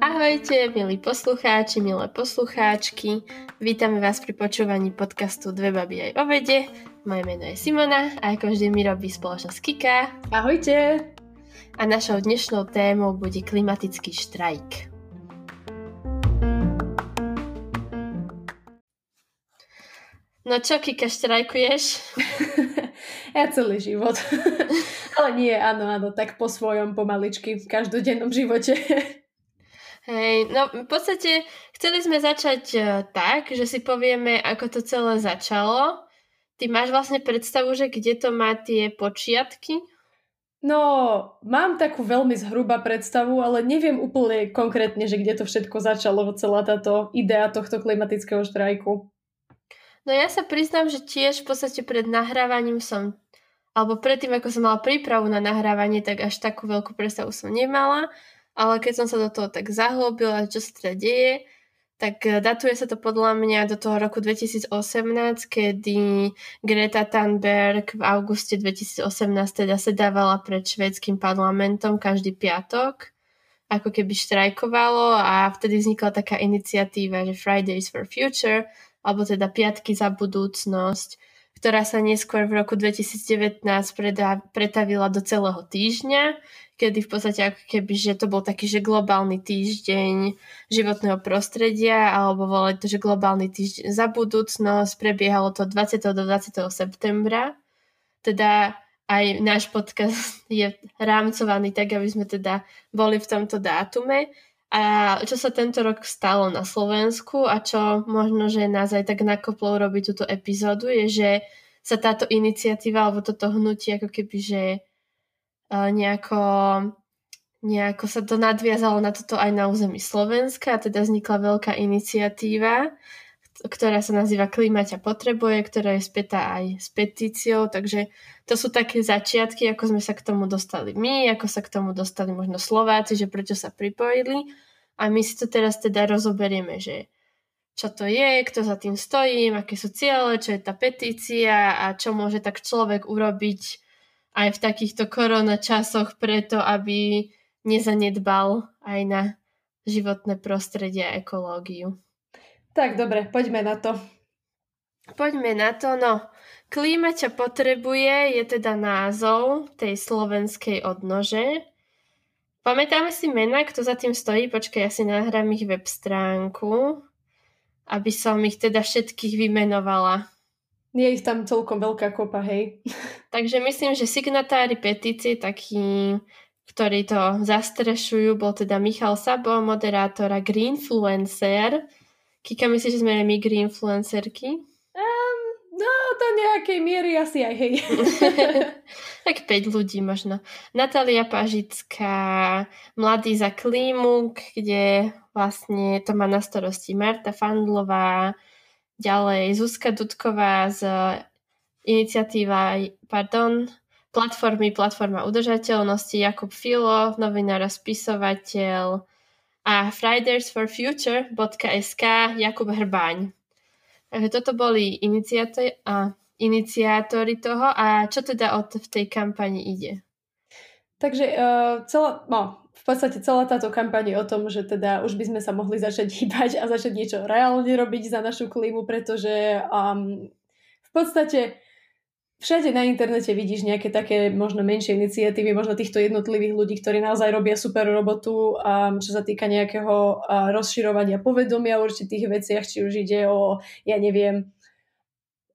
Ahojte, milí poslucháči, milé poslucháčky. Vítame vás pri počúvaní podcastu Dve baby aj o vede. Moje meno je Simona a ako vždy mi robí spoločnosť Kika. Ahojte! A našou dnešnou témou bude klimatický štrajk. No čo, Kika, štrajkuješ? ja celý život. Ale nie, áno, áno, tak po svojom pomaličky v každodennom živote. Hej, no v podstate chceli sme začať uh, tak, že si povieme, ako to celé začalo. Ty máš vlastne predstavu, že kde to má tie počiatky? No, mám takú veľmi zhruba predstavu, ale neviem úplne konkrétne, že kde to všetko začalo, celá táto idea tohto klimatického štrajku. No ja sa priznám, že tiež v podstate pred nahrávaním som, alebo predtým, ako som mala prípravu na nahrávanie, tak až takú veľkú predstavu som nemala ale keď som sa do toho tak zahlobila, čo sa teda deje, tak eh, datuje sa to podľa mňa do toho roku 2018, kedy Greta Thunberg v auguste 2018 teda sedávala pred švédským parlamentom každý piatok, ako keby štrajkovalo a vtedy vznikla taká iniciatíva, že Fridays for Future, alebo teda Piatky za budúcnosť, ktorá sa neskôr v roku 2019 pretavila do celého týždňa, kedy v podstate ako keby, že to bol taký, že globálny týždeň životného prostredia, alebo volali to, že globálny týždeň za budúcnosť, prebiehalo to 20. do 20. septembra. Teda aj náš podcast je rámcovaný tak, aby sme teda boli v tomto dátume. A čo sa tento rok stalo na Slovensku a čo možno, že nás aj tak nakoplo robiť túto epizódu, je, že sa táto iniciatíva alebo toto hnutie ako keby, že nejako, nejako sa to nadviazalo na toto aj na území Slovenska a teda vznikla veľká iniciatíva, ktorá sa nazýva Klimaťa potrebuje, ktorá je spätá aj s petíciou, takže to sú také začiatky, ako sme sa k tomu dostali my, ako sa k tomu dostali možno Slováci, že prečo sa pripojili a my si to teraz teda rozoberieme, že čo to je, kto za tým stojí, aké sú ciele, čo je tá petícia a čo môže tak človek urobiť aj v takýchto korona časoch preto, aby nezanedbal aj na životné prostredie a ekológiu. Tak, dobre, poďme na to. Poďme na to, no. Klíma ťa potrebuje je teda názov tej slovenskej odnože. Pamätáme si mena, kto za tým stojí? Počkaj, ja si nahrám ich web stránku, aby som ich teda všetkých vymenovala. Je ich tam celkom veľká kopa, hej. Takže myslím, že signatári petície, takí, ktorí to zastrešujú, bol teda Michal Sabo, moderátora Greenfluencer. Kika, myslíš, že sme my Greenfluencerky? Um, no, do nejakej miery asi aj, hej. tak 5 ľudí možno. Natália Pažická, Mladý za klímu, kde vlastne to má na starosti Marta Fandlová, Ďalej Zuzka Dudková z iniciatíva, pardon, platformy Platforma udržateľnosti, Jakub Filo, novinár a spisovateľ a fridaysforfuture.sk Jakub Hrbáň. Takže toto boli iniciátori, a, iniciátori toho a čo teda od v tej kampani ide? Takže uh, celá, no, v podstate celá táto kampaň je o tom, že teda už by sme sa mohli začať hýbať a začať niečo reálne robiť za našu klímu, pretože um, v podstate všade na internete vidíš nejaké také možno menšie iniciatívy, možno týchto jednotlivých ľudí, ktorí naozaj robia super robotu, um, čo sa týka nejakého uh, rozširovania povedomia o určitých veciach, či už ide o, ja neviem,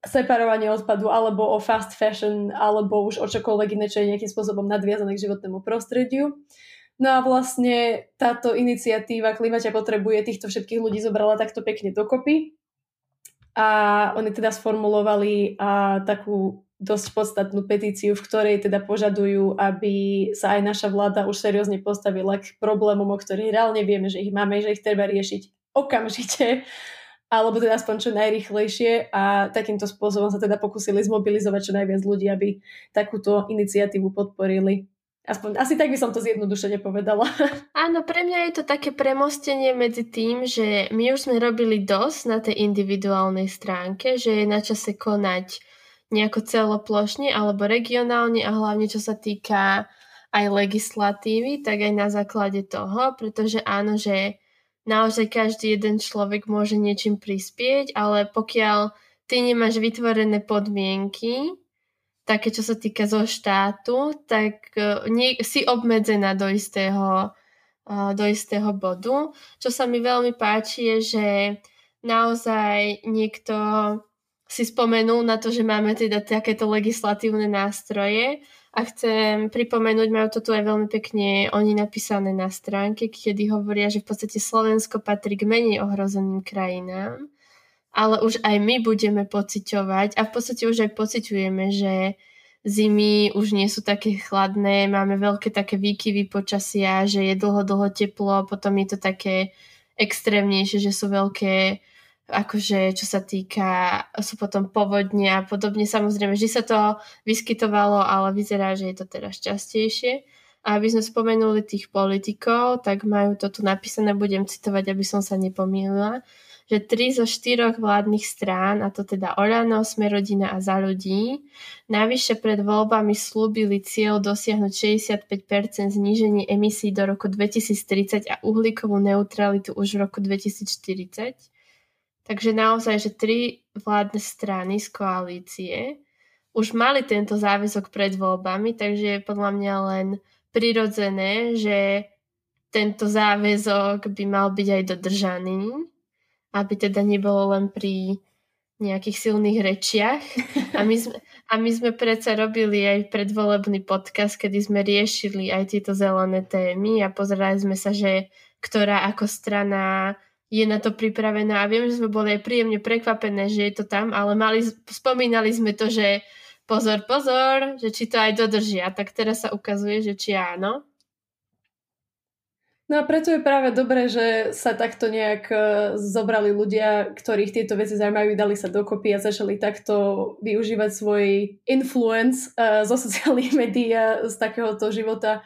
separovanie odpadu, alebo o fast fashion, alebo už o čokoľvek iné, čo je nejakým spôsobom nadviazané k životnému prostrediu. No a vlastne táto iniciatíva Klimaťa potrebuje týchto všetkých ľudí zobrala takto pekne dokopy. A oni teda sformulovali a, takú dosť podstatnú petíciu, v ktorej teda požadujú, aby sa aj naša vláda už seriózne postavila k problémom, o ktorých reálne vieme, že ich máme, že ich treba riešiť okamžite, alebo teda aspoň čo najrychlejšie a takýmto spôsobom sa teda pokúsili zmobilizovať čo najviac ľudí, aby takúto iniciatívu podporili. Aspoň, asi tak by som to zjednodušene povedala. Áno, pre mňa je to také premostenie medzi tým, že my už sme robili dosť na tej individuálnej stránke, že je na čase konať nejako celoplošne alebo regionálne a hlavne čo sa týka aj legislatívy, tak aj na základe toho, pretože áno, že naozaj každý jeden človek môže niečím prispieť, ale pokiaľ ty nemáš vytvorené podmienky, také čo sa týka zo štátu, tak e, nie, si obmedzená do istého, e, do istého bodu. Čo sa mi veľmi páči je, že naozaj niekto si spomenul na to, že máme teda takéto legislatívne nástroje a chcem pripomenúť, majú to tu aj veľmi pekne oni napísané na stránke, kedy hovoria, že v podstate Slovensko patrí k menej ohrozeným krajinám, ale už aj my budeme pociťovať a v podstate už aj pociťujeme, že zimy už nie sú také chladné, máme veľké také výkyvy počasia, že je dlho, dlho teplo, potom je to také extrémnejšie, že sú veľké akože čo sa týka, sú potom povodne a podobne. Samozrejme, že sa to vyskytovalo, ale vyzerá, že je to teraz častejšie. A aby sme spomenuli tých politikov, tak majú to tu napísané, budem citovať, aby som sa nepomýlila, že tri zo štyroch vládnych strán, a to teda Olano, Smerodina a Za ľudí, navyše pred voľbami slúbili cieľ dosiahnuť 65% zníženie emisí do roku 2030 a uhlíkovú neutralitu už v roku 2040 Takže naozaj, že tri vládne strany z koalície už mali tento záväzok pred voľbami, takže je podľa mňa len prirodzené, že tento záväzok by mal byť aj dodržaný, aby teda nebolo len pri nejakých silných rečiach. A my sme, a my sme predsa robili aj predvolebný podcast, kedy sme riešili aj tieto zelené témy a pozerali sme sa, že ktorá ako strana je na to pripravená a viem, že sme boli aj príjemne prekvapené, že je to tam, ale mali, spomínali sme to, že pozor, pozor, že či to aj dodržia. Tak teraz sa ukazuje, že či áno. No a preto je práve dobré, že sa takto nejak e, zobrali ľudia, ktorých tieto veci zaujímajú, dali sa dokopy a začali takto využívať svoj influence uh, zo sociálnych médií a z takéhoto života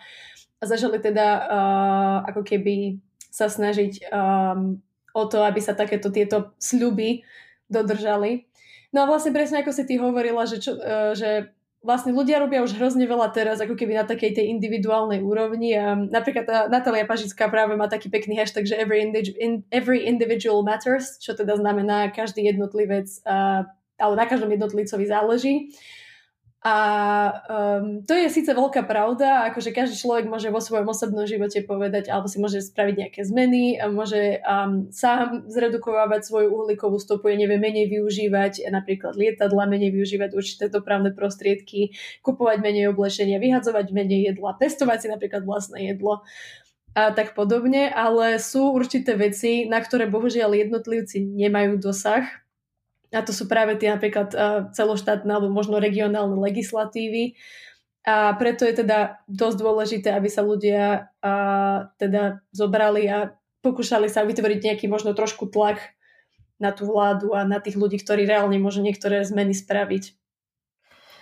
a začali teda uh, ako keby sa snažiť um, o to, aby sa takéto tieto sľuby dodržali. No a vlastne presne ako si ty hovorila, že, čo, uh, že vlastne ľudia robia už hrozne veľa teraz, ako keby na takej tej individuálnej úrovni. A napríklad tá Natalia Pažická práve má taký pekný hashtag, že every, indi- in, every individual matters, čo teda znamená každý jednotlivec, uh, ale na každom jednotlivcovi záleží. A um, to je síce veľká pravda, akože každý človek môže vo svojom osobnom živote povedať, alebo si môže spraviť nejaké zmeny, a môže um, sám zredukovať svoju uhlíkovú stopu, ja neviem, menej využívať napríklad lietadla, menej využívať určité dopravné prostriedky, kupovať menej oblečenia, vyhadzovať menej jedla, pestovať si napríklad vlastné jedlo a tak podobne, ale sú určité veci, na ktoré bohužiaľ jednotlivci nemajú dosah a to sú práve tie napríklad celoštátne alebo možno regionálne legislatívy. A preto je teda dosť dôležité, aby sa ľudia a, teda zobrali a pokúšali sa vytvoriť nejaký možno trošku tlak na tú vládu a na tých ľudí, ktorí reálne môžu niektoré zmeny spraviť.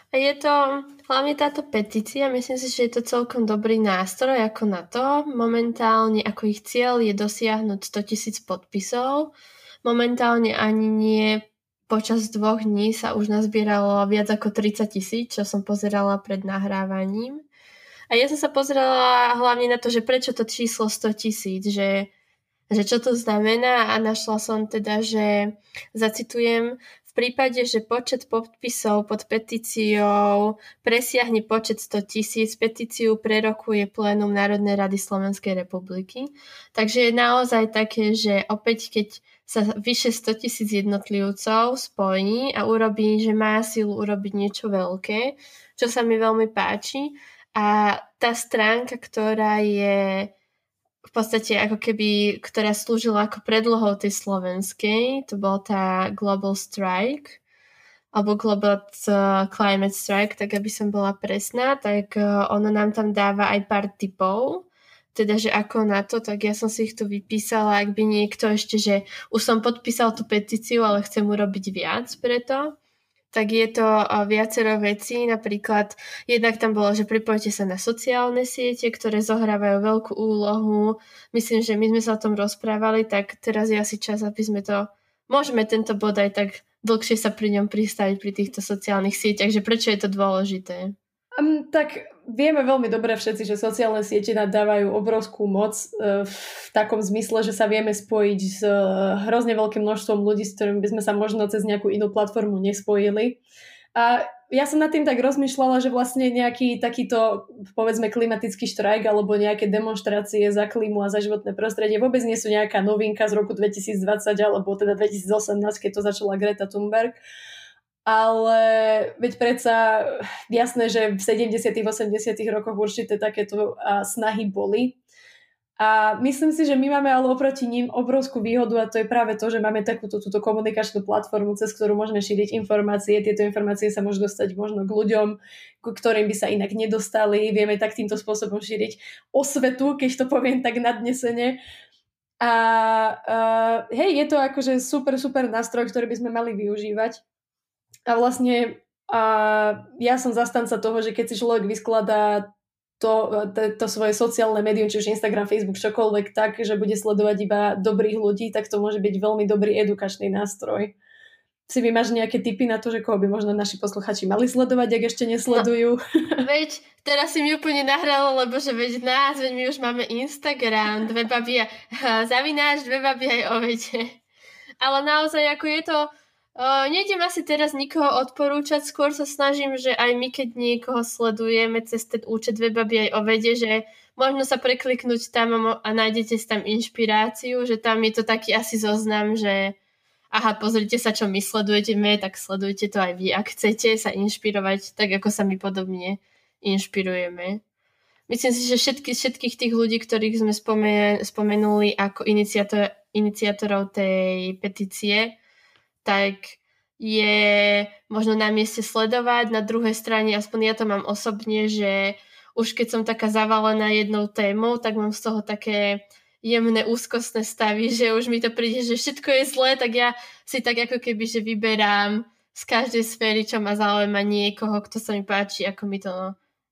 Je to hlavne táto petícia, myslím si, že je to celkom dobrý nástroj ako na to. Momentálne ako ich cieľ je dosiahnuť 100 tisíc podpisov. Momentálne ani nie počas dvoch dní sa už nazbieralo viac ako 30 tisíc, čo som pozerala pred nahrávaním. A ja som sa pozerala hlavne na to, že prečo to číslo 100 tisíc, že, že čo to znamená a našla som teda, že zacitujem, v prípade, že počet podpisov pod petíciou presiahne počet 100 tisíc, petíciu prerokuje plénum Národnej rady Slovenskej republiky. Takže je naozaj také, že opäť keď sa vyše 100 tisíc jednotlivcov spojí a urobí, že má silu urobiť niečo veľké, čo sa mi veľmi páči. A tá stránka, ktorá je v podstate ako keby, ktorá slúžila ako predlohou tej slovenskej, to bol tá Global Strike, alebo Global Climate Strike, tak aby som bola presná, tak eh, ono nám tam dáva aj pár typov, teda, že ako na to, tak ja som si ich tu vypísala, ak by niekto ešte, že už som podpísal tú petíciu, ale chcem urobiť viac preto, tak je to viacero vecí, napríklad jednak tam bolo, že pripojte sa na sociálne siete, ktoré zohrávajú veľkú úlohu. Myslím, že my sme sa o tom rozprávali, tak teraz je asi čas, aby sme to môžeme tento bod aj tak dlhšie sa pri ňom pristaviť pri týchto sociálnych sieťach, že prečo je to dôležité? Um, tak vieme veľmi dobre všetci, že sociálne siete nadávajú obrovskú moc uh, v takom zmysle, že sa vieme spojiť s uh, hrozne veľkým množstvom ľudí, s ktorými by sme sa možno cez nejakú inú platformu nespojili. A ja som nad tým tak rozmýšľala, že vlastne nejaký takýto, povedzme, klimatický štrajk alebo nejaké demonstrácie za klímu a za životné prostredie vôbec nie sú nejaká novinka z roku 2020 alebo teda 2018, keď to začala Greta Thunberg. Ale veď predsa jasné, že v 70 80 rokoch určite takéto snahy boli a myslím si, že my máme ale oproti ním obrovskú výhodu a to je práve to, že máme takúto túto komunikačnú platformu, cez ktorú môžeme šíriť informácie. Tieto informácie sa môžu dostať možno k ľuďom, k ktorým by sa inak nedostali. Vieme tak týmto spôsobom šíriť osvetu, keď to poviem tak nadnesene. A uh, hej, je to akože super, super nástroj, ktorý by sme mali využívať. A vlastne a ja som zastanca toho, že keď si človek vyskladá to, to, to svoje sociálne médium, či už Instagram, Facebook, čokoľvek tak, že bude sledovať iba dobrých ľudí, tak to môže byť veľmi dobrý edukačný nástroj. Si vy máš nejaké tipy na to, že koho by možno naši posluchači mali sledovať, ak ešte nesledujú? No, veď, teraz si mi úplne nahralo, lebo že veď nás, veď my už máme Instagram, dve babi a zavináš dve babi aj o Ale naozaj, ako je to, Uh, nejdem asi teraz nikoho odporúčať, skôr sa snažím, že aj my, keď niekoho sledujeme cez ten účet webaby aj o vede, že možno sa prekliknúť tam a, nájdete si tam inšpiráciu, že tam je to taký asi zoznam, že aha, pozrite sa, čo my sledujete, my, tak sledujte to aj vy, ak chcete sa inšpirovať, tak ako sa my podobne inšpirujeme. Myslím si, že všetky, všetkých tých ľudí, ktorých sme spomenuli ako iniciator, iniciatorov tej petície, tak je možno na mieste sledovať. Na druhej strane, aspoň ja to mám osobne, že už keď som taká zavalená jednou témou, tak mám z toho také jemné úzkostné stavy, že už mi to príde, že všetko je zlé, tak ja si tak ako keby, že vyberám z každej sféry, čo ma zaujíma niekoho, kto sa mi páči, ako mi to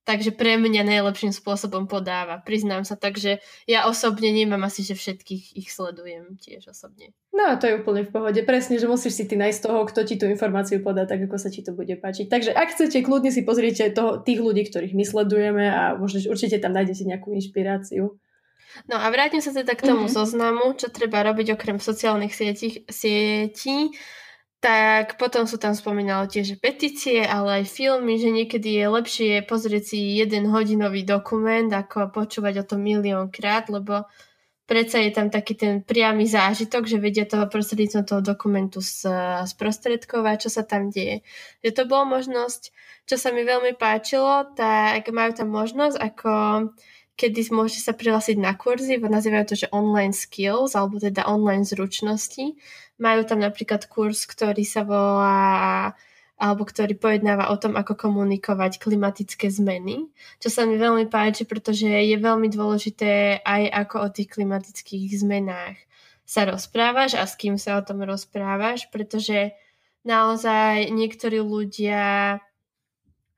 takže pre mňa najlepším spôsobom podáva. Priznám sa, takže ja osobne nemám asi, že všetkých ich sledujem tiež osobne. No a to je úplne v pohode. Presne, že musíš si ty nájsť toho, kto ti tú informáciu podá, tak ako sa ti to bude páčiť. Takže ak chcete, kľudne si pozrite toho, tých ľudí, ktorých my sledujeme a možno určite tam nájdete nejakú inšpiráciu. No a vrátim sa teda k tomu mm-hmm. zoznamu, čo treba robiť okrem sociálnych sietí. sietí tak potom sú tam spomínali tiež petície, ale aj filmy, že niekedy je lepšie pozrieť si jeden hodinový dokument, ako počúvať o tom milión krát, lebo predsa je tam taký ten priamy zážitok, že vedia toho prostredníctvom toho dokumentu sprostredkovať, čo sa tam deje. Že to bola možnosť, čo sa mi veľmi páčilo, tak majú tam možnosť, ako kedy môžete sa prihlásiť na kurzy, nazývajú to, že online skills, alebo teda online zručnosti. Majú tam napríklad kurz, ktorý sa volá alebo ktorý pojednáva o tom, ako komunikovať klimatické zmeny, čo sa mi veľmi páči, pretože je veľmi dôležité aj ako o tých klimatických zmenách sa rozprávaš a s kým sa o tom rozprávaš, pretože naozaj niektorí ľudia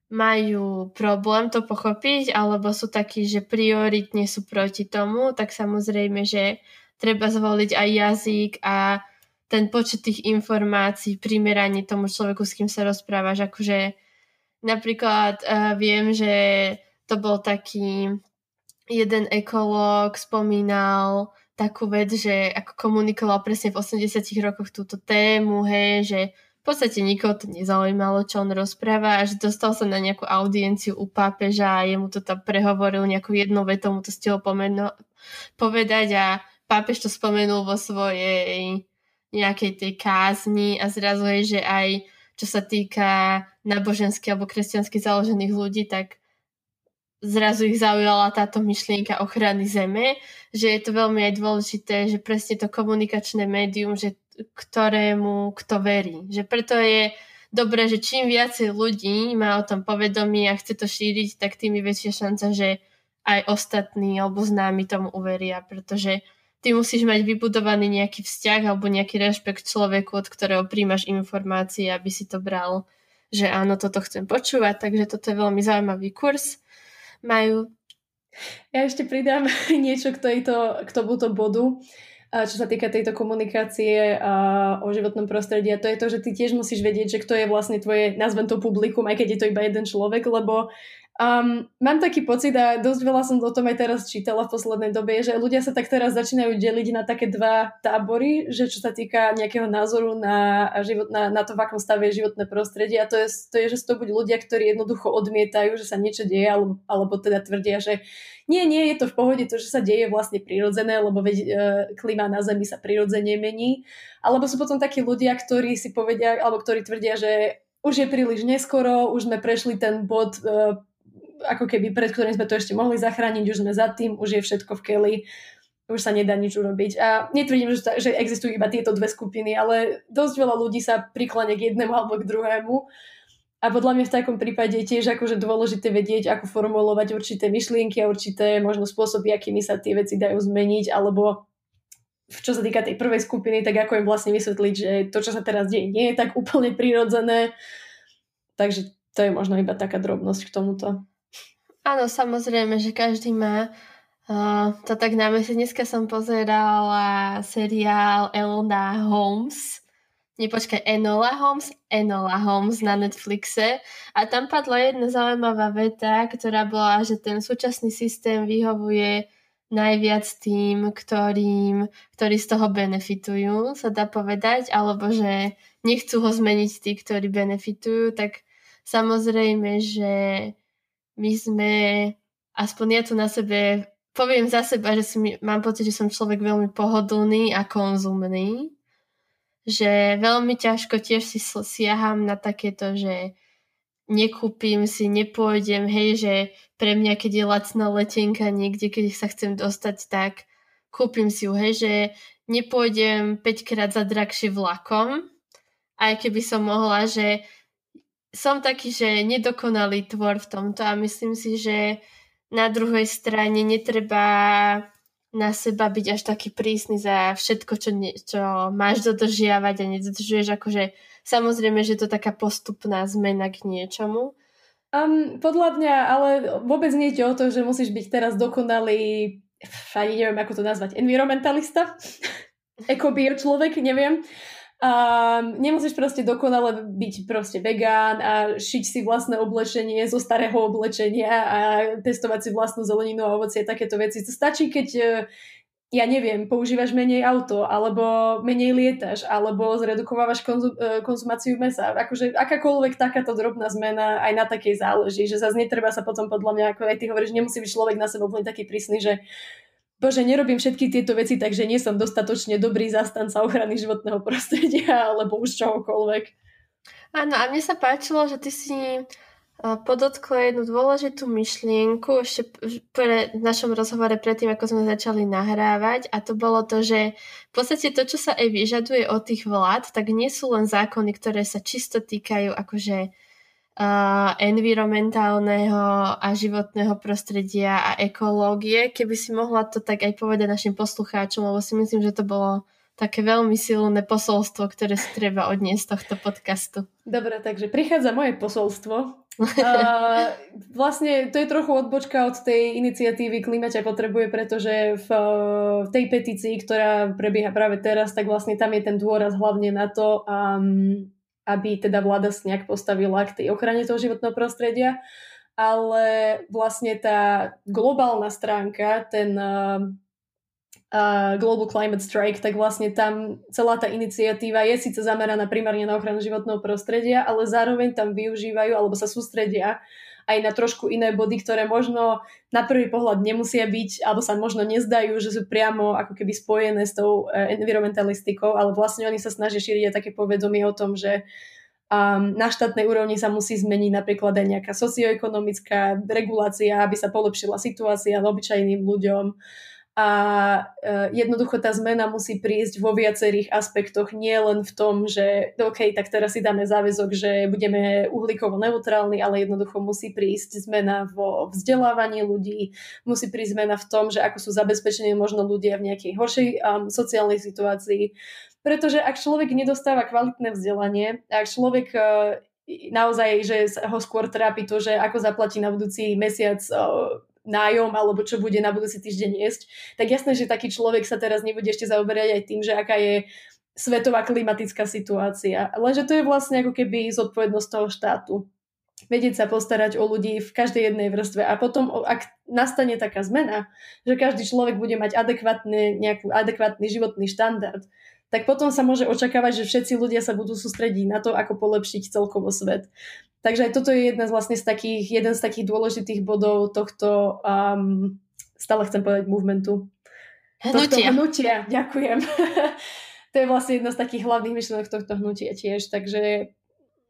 majú problém to pochopiť, alebo sú takí, že prioritne sú proti tomu, tak samozrejme, že treba zvoliť aj jazyk a ten počet tých informácií, primeranie tomu človeku, s kým sa rozprávaš. Akože napríklad uh, viem, že to bol taký jeden ekológ spomínal takú vec, že ako komunikoval presne v 80 rokoch túto tému, hej, že podstate nikoho to nezaujímalo, čo on rozpráva, až dostal sa na nejakú audienciu u pápeža a jemu to tam prehovoril nejakú jednu vetou, mu to stihol pomeno- povedať a pápež to spomenul vo svojej nejakej tej kázni a zrazu je, že aj čo sa týka nábožensky alebo kresťansky založených ľudí, tak zrazu ich zaujala táto myšlienka ochrany zeme, že je to veľmi aj dôležité, že presne to komunikačné médium, že ktorému kto verí. Že preto je dobré, že čím viacej ľudí má o tom povedomie a chce to šíriť, tak tým je väčšia šanca, že aj ostatní alebo známi tomu uveria, pretože ty musíš mať vybudovaný nejaký vzťah alebo nejaký rešpekt človeku, od ktorého príjmaš informácie, aby si to bral, že áno, toto chcem počúvať, takže toto je veľmi zaujímavý kurz. Majú ja ešte pridám niečo k, tejto, k tomuto bodu čo sa týka tejto komunikácie a o životnom prostredí. A to je to, že ty tiež musíš vedieť, že kto je vlastne tvoje, nazvem to publikum, aj keď je to iba jeden človek, lebo Um, mám taký pocit a dosť veľa som o tom aj teraz čítala v poslednej dobe, že ľudia sa tak teraz začínajú deliť na také dva tábory, že čo sa týka nejakého názoru na, život, na, na to, v akom stave je životné prostredie a to je, to je, že sú to buď ľudia, ktorí jednoducho odmietajú, že sa niečo deje, alebo, alebo teda tvrdia, že nie, nie, je to v pohode, to, že sa deje vlastne prirodzené, lebo veď, e, klíma na Zemi sa prirodzene mení. Alebo sú potom takí ľudia, ktorí si povedia, alebo ktorí tvrdia, že už je príliš neskoro, už sme prešli ten bod e, ako keby pred ktorým sme to ešte mohli zachrániť, už sme za tým, už je všetko v keli, už sa nedá nič urobiť. A netvrdím, že, že existujú iba tieto dve skupiny, ale dosť veľa ľudí sa prikláňa k jednému alebo k druhému. A podľa mňa v takom prípade je tiež akože dôležité vedieť, ako formulovať určité myšlienky a určité možno spôsoby, akými sa tie veci dajú zmeniť, alebo čo sa týka tej prvej skupiny, tak ako im vlastne vysvetliť, že to, čo sa teraz deje, nie je tak úplne prirodzené. Takže to je možno iba taká drobnosť k tomuto. Áno, samozrejme, že každý má uh, to tak na mysli. Dneska som pozerala seriál Elona Holmes. Nepočkaj, Enola Holmes? Enola Holmes na Netflixe. A tam padla jedna zaujímavá veta, ktorá bola, že ten súčasný systém vyhovuje najviac tým, ktorým, ktorí z toho benefitujú, sa dá povedať, alebo že nechcú ho zmeniť tí, ktorí benefitujú, tak samozrejme, že my sme, aspoň ja tu na sebe, poviem za seba, že si, mám pocit, že som človek veľmi pohodlný a konzumný, že veľmi ťažko tiež si siaham na takéto, že nekúpim si, nepôjdem, hej, že pre mňa, keď je lacná letenka niekde, keď sa chcem dostať, tak kúpim si ju, hej, že nepôjdem 5 krát za drahšie vlakom, aj keby som mohla, že som taký, že nedokonalý tvor v tomto a myslím si, že na druhej strane netreba na seba byť až taký prísny za všetko, čo, ne, čo máš dodržiavať a nedodržuješ. Akože samozrejme, že to taká postupná zmena k niečomu. Um, podľa mňa, ale vôbec nie je o to, že musíš byť teraz dokonalý, ani neviem, ako to nazvať, environmentalista, ekobio človek, neviem. A nemusíš proste dokonale byť proste vegán a šiť si vlastné oblečenie zo starého oblečenia a testovať si vlastnú zeleninu a ovocie, takéto veci. To stačí, keď e, ja neviem, používaš menej auto, alebo menej lietaš, alebo zredukovávaš konzum, e, konzumáciu mesa. Akože akákoľvek takáto drobná zmena aj na takej záleží, že zase netreba sa potom podľa mňa, ako aj ty hovoríš, nemusí byť človek na seba úplne taký prísny, že bože, nerobím všetky tieto veci, takže nie som dostatočne dobrý zastanca ochrany životného prostredia alebo už čohokoľvek. Áno, a mne sa páčilo, že ty si podotkla jednu dôležitú myšlienku ešte pre, v našom rozhovore predtým, ako sme začali nahrávať a to bolo to, že v podstate to, čo sa aj vyžaduje od tých vlád, tak nie sú len zákony, ktoré sa čisto týkajú akože environmentálneho a životného prostredia a ekológie. Keby si mohla to tak aj povedať našim poslucháčom, lebo si myslím, že to bolo také veľmi silné posolstvo, ktoré si treba odniesť z tohto podcastu. Dobre, takže prichádza moje posolstvo. Uh, vlastne to je trochu odbočka od tej iniciatívy Klimaťa potrebuje, pretože v, v tej petícii, ktorá prebieha práve teraz, tak vlastne tam je ten dôraz hlavne na to, um, aby teda vláda si nejak postavila k tej ochrane toho životného prostredia, ale vlastne tá globálna stránka, ten uh, uh, Global Climate Strike, tak vlastne tam celá tá iniciatíva je síce zameraná primárne na ochranu životného prostredia, ale zároveň tam využívajú alebo sa sústredia aj na trošku iné body, ktoré možno na prvý pohľad nemusia byť, alebo sa možno nezdajú, že sú priamo ako keby spojené s tou e, environmentalistikou, ale vlastne oni sa snažia šíriť aj také povedomie o tom, že um, na štátnej úrovni sa musí zmeniť napríklad aj nejaká socioekonomická regulácia, aby sa polepšila situácia obyčajným ľuďom a uh, jednoducho tá zmena musí prísť vo viacerých aspektoch, nie len v tom, že OK, tak teraz si dáme záväzok, že budeme uhlíkovo neutrálni, ale jednoducho musí prísť zmena vo vzdelávaní ľudí, musí prísť zmena v tom, že ako sú zabezpečení možno ľudia v nejakej horšej um, sociálnej situácii. Pretože ak človek nedostáva kvalitné vzdelanie, ak človek uh, naozaj, že ho skôr trápi to, že ako zaplatí na budúci mesiac uh, nájom alebo čo bude na budúci týždeň jesť, tak jasné, že taký človek sa teraz nebude ešte zaoberať aj tým, že aká je svetová klimatická situácia. Lenže to je vlastne ako keby zodpovednosť toho štátu. Vedieť sa postarať o ľudí v každej jednej vrstve. A potom, ak nastane taká zmena, že každý človek bude mať adekvátny, nejakú adekvátny životný štandard, tak potom sa môže očakávať, že všetci ľudia sa budú sústrediť na to, ako polepšiť celkovo svet. Takže aj toto je jedna z vlastne z takých, jeden z takých dôležitých bodov tohto, um, stále chcem povedať, movementu. Hnutia. Tohto hnutia, ďakujem. to je vlastne jedna z takých hlavných myšlienok tohto hnutia tiež. Takže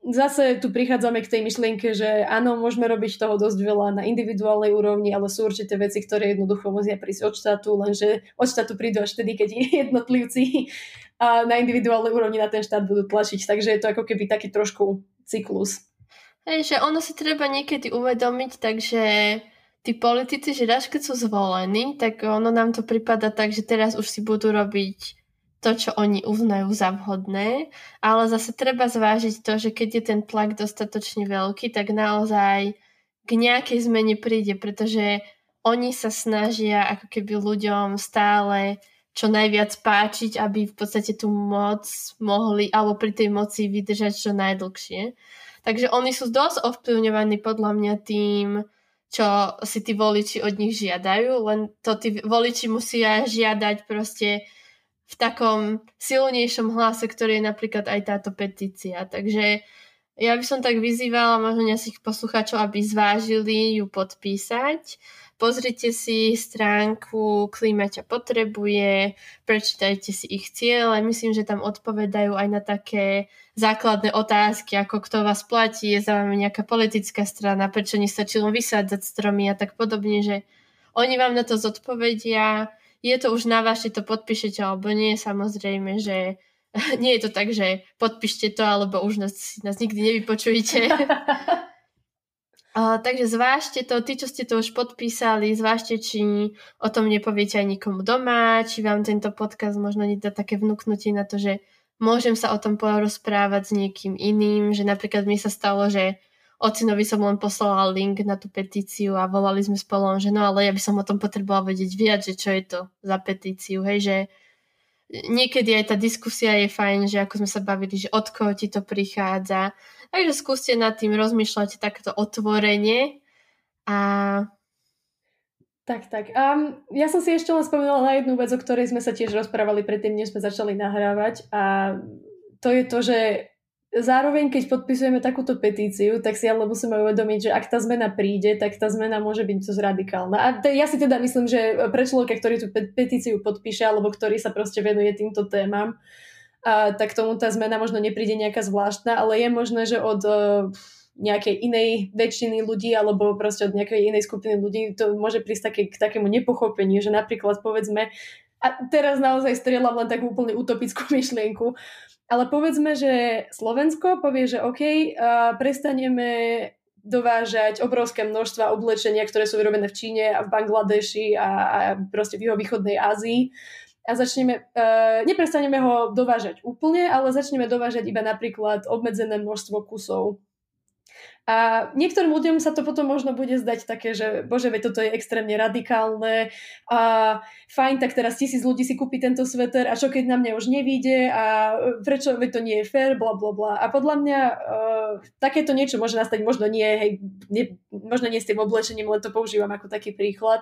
zase tu prichádzame k tej myšlienke, že áno, môžeme robiť toho dosť veľa na individuálnej úrovni, ale sú určité veci, ktoré jednoducho musia prísť od štátu, lenže od štátu prídu až vtedy, keď jednotlivci na individuálnej úrovni na ten štát budú tlačiť. Takže je to ako keby taký trošku cyklus. Hej, že ono si treba niekedy uvedomiť, takže tí politici, že raz keď sú zvolení, tak ono nám to prípada tak, že teraz už si budú robiť to, čo oni uznajú za vhodné, ale zase treba zvážiť to, že keď je ten tlak dostatočne veľký, tak naozaj k nejakej zmene príde, pretože oni sa snažia ako keby ľuďom stále čo najviac páčiť, aby v podstate tú moc mohli, alebo pri tej moci vydržať čo najdlhšie. Takže oni sú dosť ovplyvňovaní podľa mňa tým, čo si tí voliči od nich žiadajú, len to tí voliči musia žiadať proste v takom silnejšom hlase, ktorý je napríklad aj táto petícia. Takže ja by som tak vyzývala možno nejakých poslucháčov, aby zvážili ju podpísať Pozrite si stránku Klíma ťa potrebuje, prečítajte si ich cieľe. Myslím, že tam odpovedajú aj na také základné otázky, ako kto vás platí, je za vami nejaká politická strana, prečo nestačilo vysádzať stromy a tak podobne, že oni vám na to zodpovedia. Je to už na vás, či to podpíšete alebo nie. Samozrejme, že nie je to tak, že podpíšte to, alebo už nás, nás nikdy nevypočujete. Uh, takže zvážte to, tí, čo ste to už podpísali, zvážte, či o tom nepoviete aj nikomu doma, či vám tento podcast možno nedá také vnúknutie na to, že môžem sa o tom porozprávať s niekým iným, že napríklad mi sa stalo, že ocinovi som len poslala link na tú petíciu a volali sme spolu, že no ale ja by som o tom potrebovala vedieť viac, že čo je to za petíciu, hej, že niekedy aj tá diskusia je fajn, že ako sme sa bavili, že od koho ti to prichádza, Takže skúste nad tým rozmýšľať takto otvorene a tak, tak. Um, ja som si ešte len spomínala na jednu vec, o ktorej sme sa tiež rozprávali predtým, než sme začali nahrávať a to je to, že zároveň, keď podpisujeme takúto petíciu, tak si ale musíme uvedomiť, že ak tá zmena príde, tak tá zmena môže byť dosť radikálna. A te, ja si teda myslím, že pre človeka, ktorý tú petíciu podpíše alebo ktorý sa proste venuje týmto témam, a tak tomu tá zmena možno nepríde nejaká zvláštna, ale je možné, že od uh, nejakej inej väčšiny ľudí alebo proste od nejakej inej skupiny ľudí to môže prísť také, k takému nepochopeniu, že napríklad povedzme, a teraz naozaj strieľam len takú úplne utopickú myšlienku, ale povedzme, že Slovensko povie, že OK, uh, prestaneme dovážať obrovské množstva oblečenia, ktoré sú vyrobené v Číne a v Bangladeši a, a proste v východnej Ázii a začneme, uh, neprestaneme ho dovážať úplne, ale začneme dovážať iba napríklad obmedzené množstvo kusov. A niektorým ľuďom sa to potom možno bude zdať také, že bože, veď toto je extrémne radikálne a fajn, tak teraz tisíc ľudí si kúpi tento sveter a čo keď na mňa už nevíde a prečo, veď to nie je fér, bla bla bla. A podľa mňa uh, takéto niečo môže nastať, možno nie, hej, nie, možno nie s tým oblečením, len to používam ako taký príklad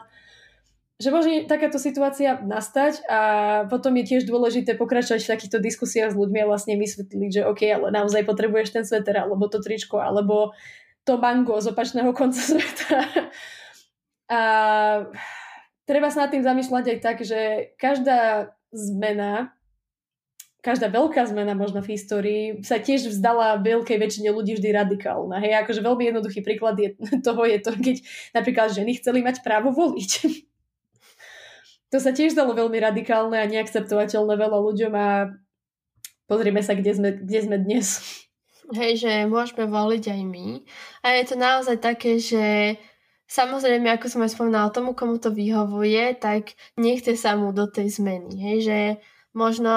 že môže takáto situácia nastať a potom je tiež dôležité pokračovať v takýchto diskusiách s ľuďmi a vlastne vysvetliť, že OK, ale naozaj potrebuješ ten sveter, alebo to tričko, alebo to mango z opačného konca sveta. a treba sa nad tým zamýšľať aj tak, že každá zmena, každá veľká zmena možno v histórii sa tiež vzdala veľkej väčšine ľudí vždy radikálna. Hej, akože veľmi jednoduchý príklad je, toho je to, keď napríklad ženy chceli mať právo voliť. To sa tiež dalo veľmi radikálne a neakceptovateľné veľa ľuďom a pozrieme sa, kde sme, kde sme dnes. Hej, že môžeme voliť aj my. A je to naozaj také, že samozrejme, ako som aj spomínala, tomu, komu to vyhovuje, tak nechce sa mu do tej zmeny. Hej, že možno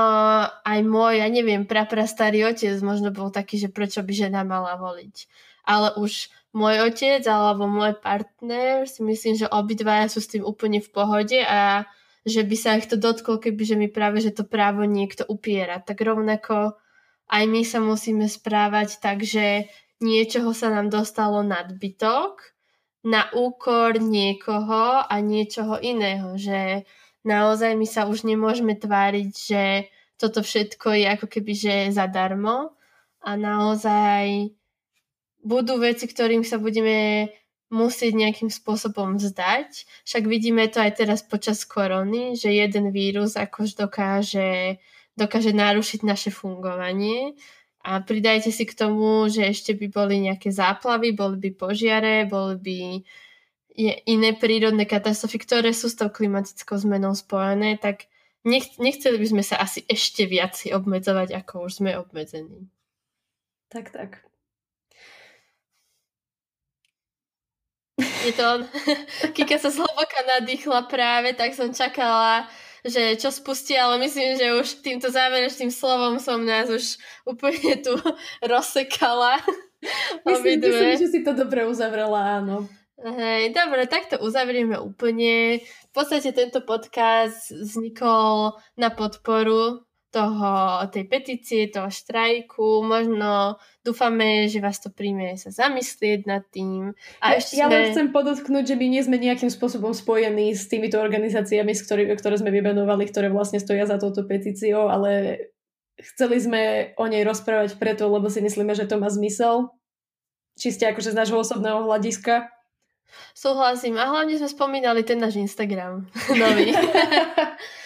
aj môj, ja neviem, prapra starý otec možno bol taký, že prečo by žena mala voliť. Ale už môj otec alebo môj partner, si myslím, že obidvaja sú s tým úplne v pohode a že by sa ich to dotklo, keby že mi práve, že to právo niekto upiera. Tak rovnako aj my sa musíme správať tak, že niečoho sa nám dostalo nadbytok na úkor niekoho a niečoho iného, že naozaj my sa už nemôžeme tváriť, že toto všetko je ako keby že zadarmo a naozaj budú veci, ktorým sa budeme musieť nejakým spôsobom vzdať. Však vidíme to aj teraz počas korony, že jeden vírus akož dokáže, dokáže narušiť naše fungovanie. A pridajte si k tomu, že ešte by boli nejaké záplavy, boli by požiare, boli by iné prírodné katastrofy, ktoré sú s tou klimatickou zmenou spojené, tak nech, nechceli by sme sa asi ešte viac obmedzovať, ako už sme obmedzení. Tak, tak. Je to on. Kika sa zhlboka nadýchla práve, tak som čakala, že čo spustí, ale myslím, že už týmto záverečným slovom som nás už úplne tu rozsekala. Myslím, myslím, že si to dobre uzavrela, áno. Hej, dobre, tak to uzavrieme úplne. V podstate tento podcast vznikol na podporu toho, tej petície, toho štrajku. Možno dúfame, že vás to príjme sa zamyslieť nad tým. A ja, ešte ja sme... len chcem podotknúť, že my nie sme nejakým spôsobom spojení s týmito organizáciami, s ktorý, ktoré sme vymenovali, ktoré vlastne stoja za touto petíciou, ale chceli sme o nej rozprávať preto, lebo si myslíme, že to má zmysel. Čiste akože z nášho osobného hľadiska. Súhlasím. A hlavne sme spomínali ten náš Instagram nový.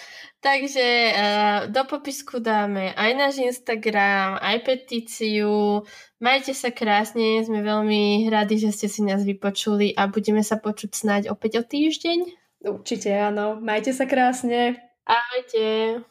Takže uh, do popisku dáme aj náš Instagram, aj petíciu. Majte sa krásne, sme veľmi radi, že ste si nás vypočuli a budeme sa počuť snáď opäť o týždeň. Určite áno. Majte sa krásne. Ahojte.